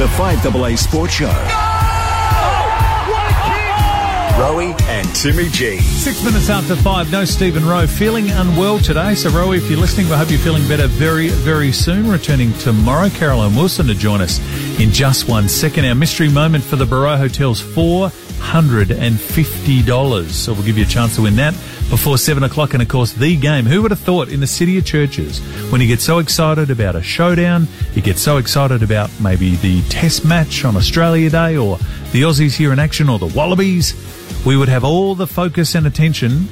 The 5AA Sports Show. Rowie and Timmy G. Six minutes after five, no Stephen Rowe. Feeling unwell today. So, Rowie, if you're listening, we hope you're feeling better very, very soon. Returning tomorrow, Caroline Wilson to join us in just one second. Our mystery moment for the Barreau Hotel's $450. So, we'll give you a chance to win that before seven o'clock. And, of course, the game. Who would have thought in the city of churches, when you get so excited about a showdown, you get so excited about maybe the test match on Australia Day or the Aussies here in action or the Wallabies, we would have all the focus and attention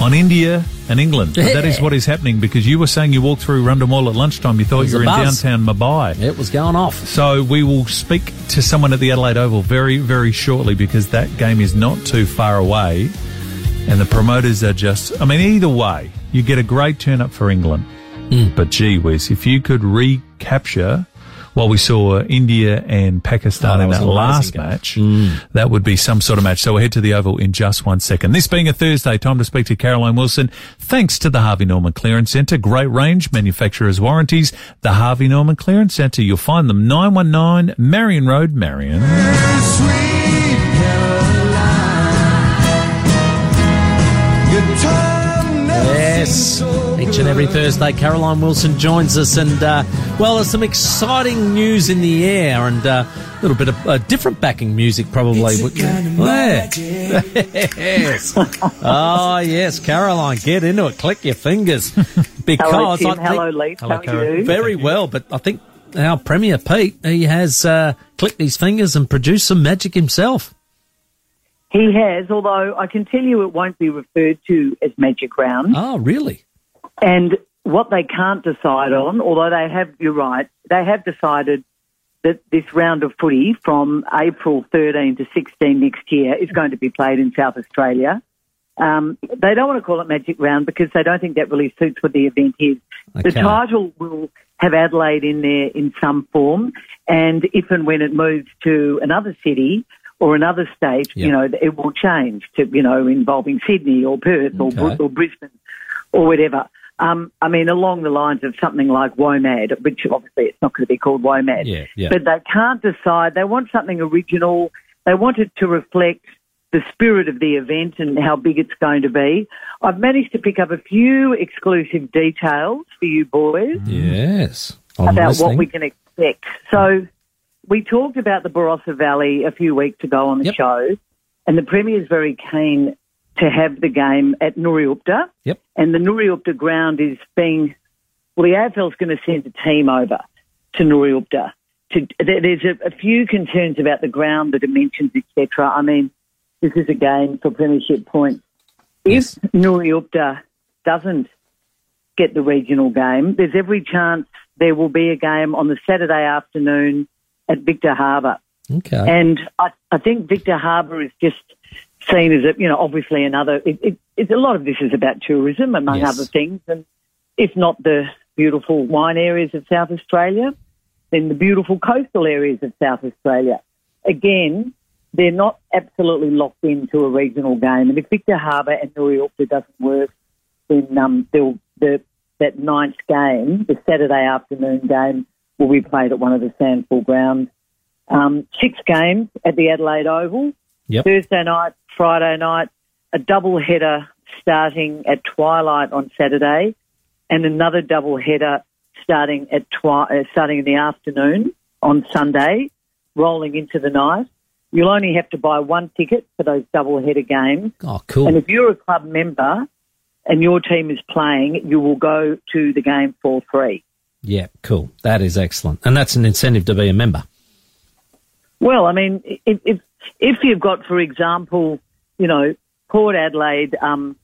on India and England. But that is what is happening because you were saying you walked through Rundle Mall at lunchtime. You thought you were in buzz. downtown Mumbai. It was going off. So we will speak to someone at the Adelaide Oval very, very shortly because that game is not too far away. And the promoters are just, I mean, either way, you get a great turn up for England. Hmm. But gee whiz, if you could recapture what we saw India and Pakistan Oh, in was that last game. match, hmm. that would be some sort of match. So we'll head to the Oval in just one second. This being a Thursday, time to speak to Caroline Wilson. Thanks to the Harvey Norman Clearance Centre. Great range, manufacturer's warranties. The Harvey Norman Clearance Centre. You'll find them 919 Marion Road, Marion. Yes. Each and every Thursday, Caroline Wilson joins us, and uh, well, there's some exciting news in the air, and uh, a little bit of uh, different backing music, probably. There. yes. oh yes, Caroline, get into it. Click your fingers because Hello, Tim. I think Hello, Leith. Hello, How are you? very well, but I think our Premier Pete he has uh, clicked his fingers and produced some magic himself. He has, although I can tell you it won't be referred to as Magic Round. Oh, really? And what they can't decide on, although they have, you're right, they have decided that this round of footy from April 13 to 16 next year is going to be played in South Australia. Um, they don't want to call it Magic Round because they don't think that really suits what the event is. The title will have Adelaide in there in some form, and if and when it moves to another city or another state, Yeah. you know, it will change to, you know, involving Sydney or Perth or, Okay. Br- or Brisbane or whatever. Um, I mean, along the lines of something like WOMAD, which obviously it's not going to be called WOMAD. Yeah, yeah. But they can't decide. They want something original. They want it to reflect the spirit of the event and how big it's going to be. I've managed to pick up a few exclusive details for you boys Yes. I'm about listening. what we can expect. So we talked about the Barossa Valley a few weeks ago on the Yep. show, and the Premier is very keen to have the game at Nuriootpa. Yep. And the Nuriootpa ground is being, well, the AFL's going to send a team over to Nuriootpa. To, there's a, a few concerns about the ground, the dimensions, etc. I mean, this is a game for premiership points. Yes. If Nuriootpa doesn't get the regional game, there's every chance there will be a game on the Saturday afternoon at Victor Harbor. Okay. And I, I think Victor Harbor is just seen as a, you know, obviously another. It, it, it's a lot of this is about tourism, among Yes. other things, and if not the beautiful wine areas of South Australia, then the beautiful coastal areas of South Australia. Again, they're not absolutely locked into a regional game, and if Victor Harbor and Nuriootpa doesn't work, then um, they'll, the, that ninth game, the Saturday afternoon game, will be played at one of the SANFL grounds. Um, six games at the Adelaide Oval. Yep. Thursday night, Friday night, a double header starting at twilight on Saturday, and another double header starting at twi- uh, starting in the afternoon on Sunday, rolling into the night. You'll only have to buy one ticket for those double header games. Oh, cool. And if you're a club member and your team is playing, you will go to the game for free. Yeah, cool. That is excellent. And that's an incentive to be a member. Well, I mean, if if, if you've got, for example, you know, Port Adelaide, um,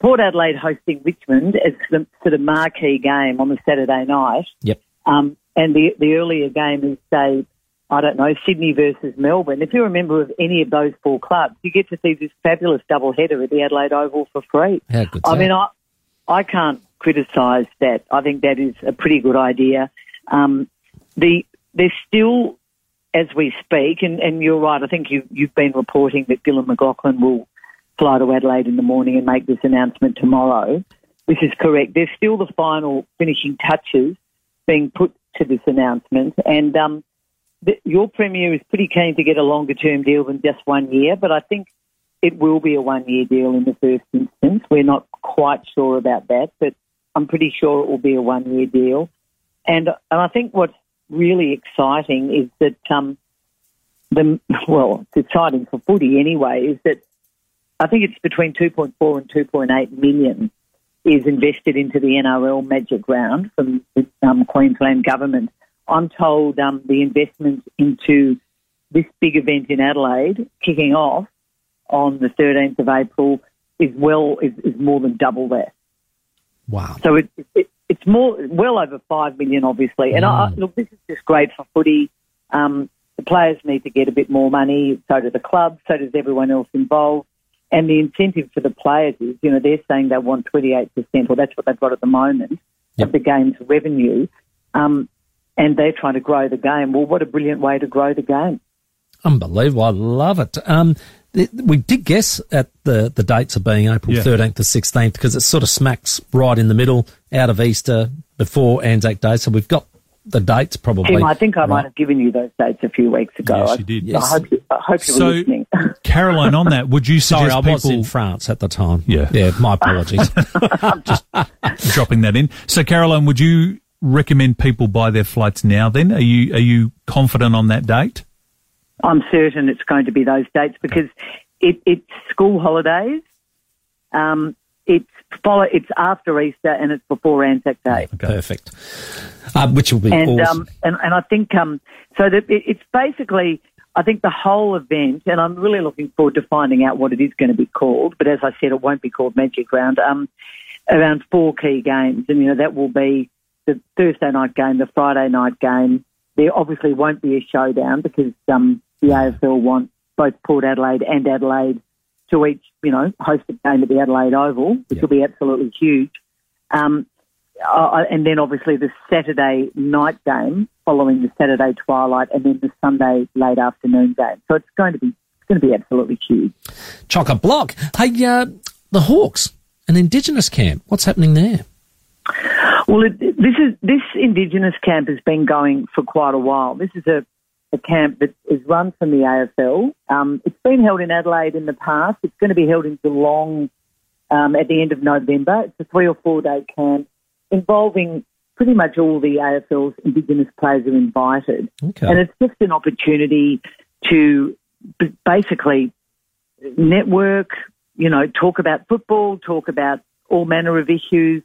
Port Adelaide hosting Richmond as the sort of marquee game on the Saturday night, Yep. um, and the the earlier game is say, I don't know, Sydney versus Melbourne. If you're a member of any of those four clubs, you get to see this fabulous double header at the Adelaide Oval for free. How good. I mean, I, I can't criticise that. I think that is a pretty good idea. Um, the there's still, as we speak, and, and you're right. I think you you've been reporting that Gillon McLachlan will fly to Adelaide in the morning and make this announcement tomorrow. This is correct. There's still the final finishing touches being put to this announcement, and um, the, your Premier is pretty keen to get a longer term deal than just one year, but I think it will be a one year deal in the first instance. We're not quite sure about that, but I'm pretty sure it will be a one year deal. And, and I think what's really exciting is that, um, the, well, it's exciting for footy anyway, is that I think it's between 2.4 and 2.8 million is invested into the NRL Magic Round from the um, Queensland government. I'm told um, the investment into this big event in Adelaide kicking off on the 13th of April is well is, is more than double that. Wow. So it, it, it's more well over five million, obviously. And I, look, this is just great for footy. Um, the players need to get a bit more money. So do the club. So does everyone else involved. And the incentive for the players is, you know, they're saying they want 28%, or that's what they've got at the moment, Yep. of the game's revenue. Um, and they're trying to grow the game. Well, what a brilliant way to grow the game. Unbelievable. I love it. Um, th- we did guess at the, the dates of being April Yeah. 13th to 16th because it sort of smacks right in the middle, out of Easter, before Anzac Day. So we've got the dates probably. Tim, I think I right. might have given you those dates a few weeks ago. Yes, I- you did. Yes. I hope you, I hope you were So, listening. Caroline, on that, would you suggest Sorry, suggest I was people in France at the time. Yeah. Yeah, my apologies. Just dropping that in? So, Caroline, would you recommend people buy their flights now? Then, are you are you confident on that date? I'm certain it's going to be those dates because it, it's school holidays. Um, it's follow, it's after Easter and it's before Anzac Day. Perfect. Uh, which will be And awesome. um, and and I think um, so that it, it's basically I think the whole event, and I'm really looking forward to finding out what it is going to be called. But as I said, it won't be called Magic Round. Um, around four key games, and you know that will be the Thursday night game, the Friday night game. There obviously won't be a showdown because um, the AFL want both Port Adelaide and Adelaide to each, you know, host a game at the Adelaide Oval, which will be absolutely huge. Um, uh, and then obviously the Saturday night game following the Saturday twilight, and then the Sunday late afternoon game. So it's going to be it's going to be absolutely huge. Chock a block. Hey, uh, the Hawks, an Indigenous camp. What's happening there? Well, it, this is this Indigenous camp has been going for quite a while. This is a, a camp that is run from the AFL. Um, it's been held in Adelaide in the past. It's going to be held in Geelong um, at the end of November. It's a three or four day camp involving pretty much all the AFL's Indigenous players are invited, Okay. and it's just an opportunity to b- basically network. You know, talk about football, talk about all manner of issues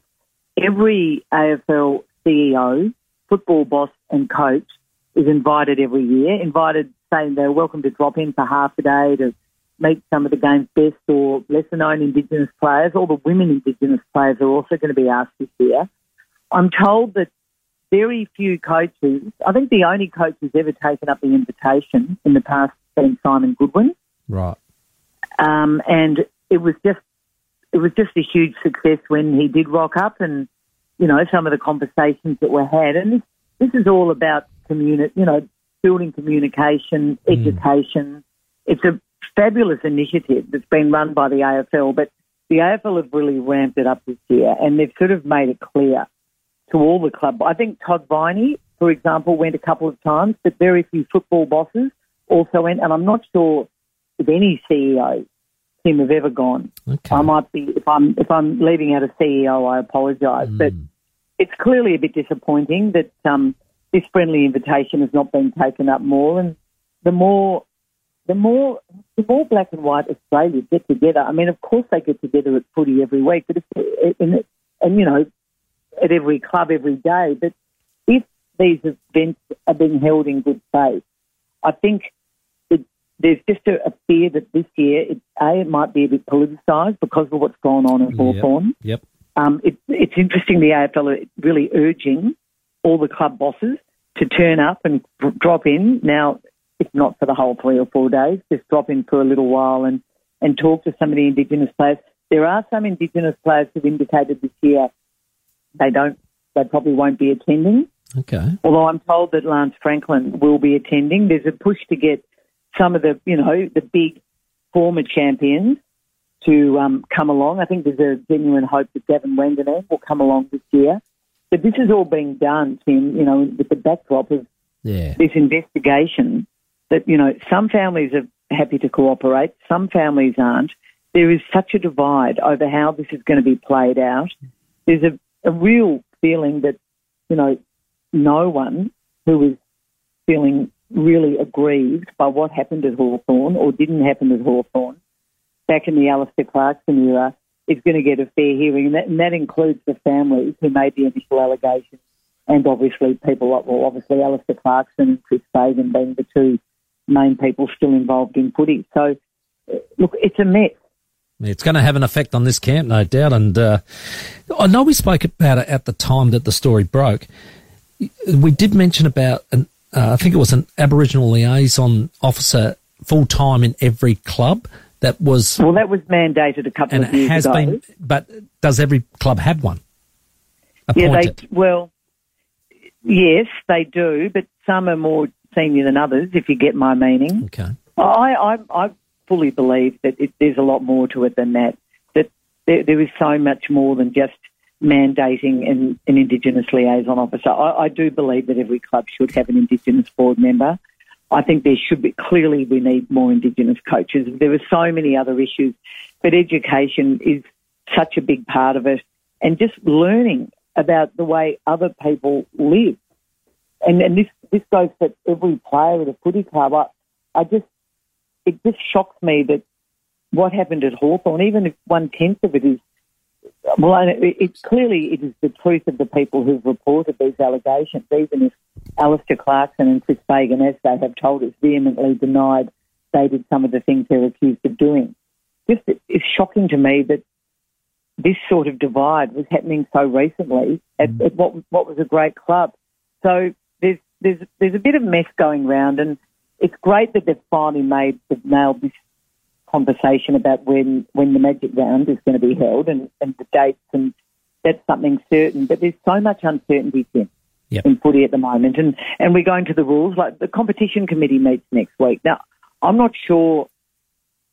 every AFL CEO, football boss, and coach is invited every year. Invited, saying they're welcome to drop in for half a day to meet some of the game's best or lesser known Indigenous players. All the women Indigenous players are also going to be asked this year. I'm told that very few coaches, I think the only coach who's ever taken up the invitation in the past has been Simon Goodwin Right. um, and it was just it was just a huge success when he did rock up, and you know some of the conversations that were had, and this this is all about communi- you know, building communication, education. It's a fabulous initiative that's been run by the AFL, but the AFL have really ramped it up this year, and they've sort of made it clear to all the club. I think Todd Viney, for example, went a couple of times, but very few football bosses also went, and I'm not sure if any CEO Tim have ever gone. Okay. I might be if I'm if I'm leaving out a CEO, I apologise, but it's clearly a bit disappointing that um, this friendly invitation has not been taken up more. And the more the more the more black and white Australia get together. I mean, of course they get together at footy every week, but if, and, and you know at every club every day. But if these events are being held in good faith, I think it, there's just a, a fear that this year, it, A, it might be a bit politicised because of what's gone on in Hawthorn. Yep. Um, it, it's interesting the AFL are really urging all the club bosses to turn up and drop in. Now, if not for the whole three or four days, just drop in for a little while and, and talk to some of the Indigenous players. There are some Indigenous players who've indicated this year they don't, they probably won't be attending. Okay. Although I'm told that Lance Franklin will be attending, there's a push to get some of the, you know, the big former champions to um, come along. I think there's a genuine hope that Gavin Wanganeen will come along this year. But this is all being done, Tim, you know, with the backdrop of Yeah. this investigation that, you know, some families are happy to cooperate, some families aren't. There is such a divide over how this is going to be played out. There's a, a real feeling that, you know, no one who is feeling really aggrieved by what happened at Hawthorn or didn't happen at Hawthorn back in the Alastair Clarkson era is going to get a fair hearing, and that, and that includes the families who made the initial allegations, and obviously people like, well, obviously Alastair Clarkson and Chris Fagan being the two main people still involved in footy. So, uh, look, it's a mess. It's going to have an effect on this camp, no doubt. And uh, I know we spoke about it at the time that the story broke. We did mention about, an, uh, I think it was an Aboriginal liaison officer full time in every club that was, Well, that was mandated a couple and of it has ago. been, but does every club have one? Yeah, Appointed. they well, yes, they do, but some are more senior than others. If you get my meaning, okay. I I, I fully believe that it, there's a lot more to it than that. That there, there is so much more than just mandating an, an Indigenous liaison officer. I, I do believe that every club should have an Indigenous board member. I think there should be clearly we need more Indigenous coaches. There are so many other issues, but education is such a big part of it, and just learning about the way other people live. And, and this this goes for every player at a footy club. I, I just it just shocks me that what happened at Hawthorn, even if one tenth of it is well, it, it clearly it is the truth of the people who've reported these allegations, even if Alastair Clarkson and Chris Fagan, as they have told us, vehemently denied they did some of the things they're accused of doing. Just it's shocking to me that this sort of divide was happening so recently at, mm. at what what was a great club. So there's there's there's a bit of mess going round, and it's great that they've finally made they've nailed this conversation about when when the Magic Round is going to be held and, and the dates, and that's something certain. But there's so much uncertainty Tim, Yep. in footy at the moment, and and we're going to the rules. Like the competition committee meets next week. Now, I'm not sure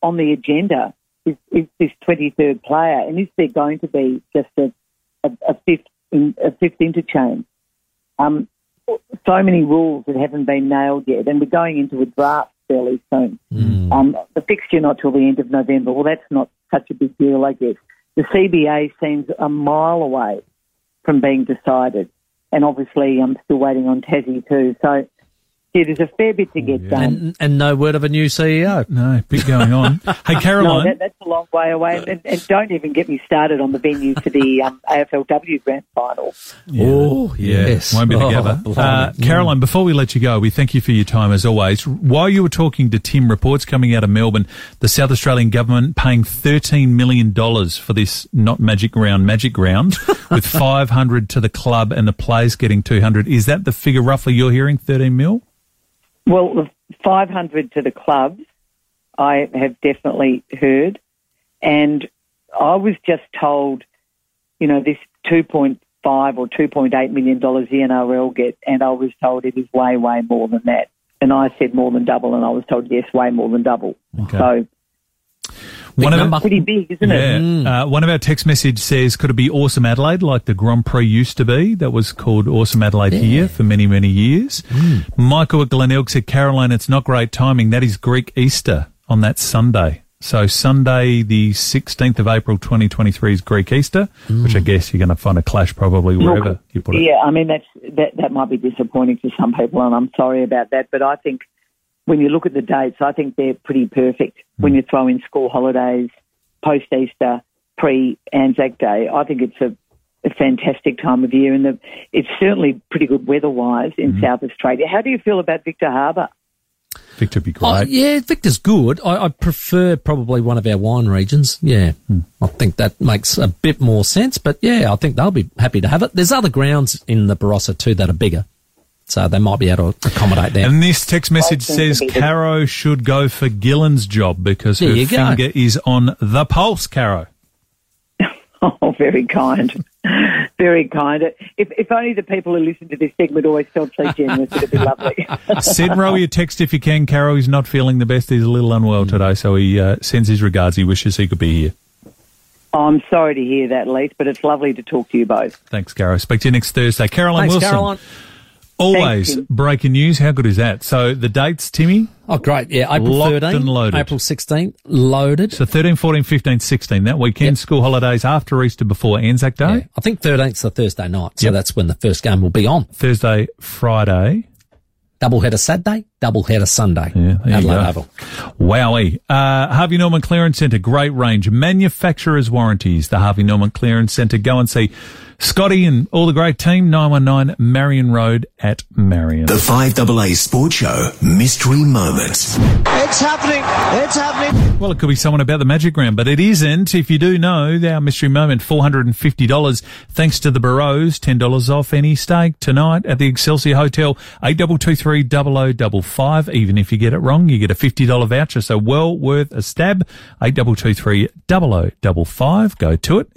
on the agenda is, is this 23rd player, and is there going to be just a, a, a fifth in, a fifth interchange? Um, so many rules that haven't been nailed yet, and we're going into a draft fairly soon. Um, the fixture not till the end of November. Well, that's not such a big deal, I guess. The CBA seems a mile away from being decided, and obviously I'm still waiting on Tassie too. So, yeah, there's a fair bit to get done. And, and no word of a new CEO. No, bit going on. hey, No, Caroline. that, that's a long way away, and, and don't even get me started on the venue for the um, AFLW Grand Final. Oh, Yeah, yes. won't be Oh, together. blimey. uh, Caroline, before we let you go, we thank you for your time as always. While you were talking to Tim, reports coming out of Melbourne, the South Australian government paying $13 million for this not magic round, magic round, with 500 to the club and the players getting 200. Is that the figure roughly you're hearing, 13 mil? Well, 500 to the clubs, I have definitely heard, and I was just told, you know, this 2.5 or 2.8 million dollars the NRL get, and I was told it is way, way more than that. And I said more than double, and I was told yes, way more than double. Okay. So One of, number. pretty big, isn't it? yeah, mm. uh, one of our text message says, could it be Awesome Adelaide like the Grand Prix used to be? That was called Awesome Adelaide here for many, many years. Mm. Michael at Glenelg said, Caroline, it's not great timing. That is Greek Easter on that Sunday. So Sunday, the 16th of April, 2023 is Greek Easter, mm. which I guess you're going to find a clash probably wherever Look, you put it. Yeah, I mean that's that that might be disappointing to some people, and I'm sorry about that. But I think when you look at the dates, I think they're pretty perfect. Hmm. When you throw in school holidays, post Easter, pre Anzac Day, I think it's a, a fantastic time of year, and the, it's certainly pretty good weather-wise in hmm. South Australia. How do you feel about Victor Harbor? Victor would be Oh, great. yeah, Victor's good. I, I prefer probably one of our wine regions. Yeah, hmm. I think that makes a bit more sense. But yeah, I think they'll be happy to have it. There's other grounds in the Barossa too that are bigger, so they might be able to accommodate that. And this text message says it'd be the- Caro should go for Gillon's job because There her you go. finger is on the pulse, Caro. Oh, very kind. Very kind. If, if only the people who listen to this segment always felt so generous, it'd be lovely. Send Rowie a text if you can, Caro. He's not feeling the best. He's a little unwell today, so he uh, sends his regards. He wishes he could be here. I'm sorry to hear that, Leith, but it's lovely to talk to you both. Thanks, Caro. Speak to you next Thursday. Caroline Thanks, Wilson. Caroline. Always breaking news. How good is that? So the dates, Timmy? Oh, great. Yeah, April Locked 13th, and loaded. April 16th, loaded. So 13, 14, 15, 16. That weekend, Yep. school holidays after Easter, before Anzac Day. Yeah. I think 13th's the Thursday night, so Yep. that's when the first game will be on. Thursday, Friday. Double header Saturday, double header Sunday. Yeah, there you Adelaide go. Oval. Wowie. Uh, Harvey Norman Clearance Centre, great range. Manufacturer's warranties. The Harvey Norman Clearance Centre. Go and see Scotty and all the great team, 919 Marion Road at Marion. The 5AA Sports Show Mystery Moment. It's happening. It's happening. Well, it could be someone about the Magic Round, but it isn't. If you do know, our mystery moment, $450, thanks to the Barrows, $10 off any steak tonight at the Excelsior Hotel, 8223 Even if you get it wrong, you get a $50 voucher, so well worth a stab. 8223 Go to it.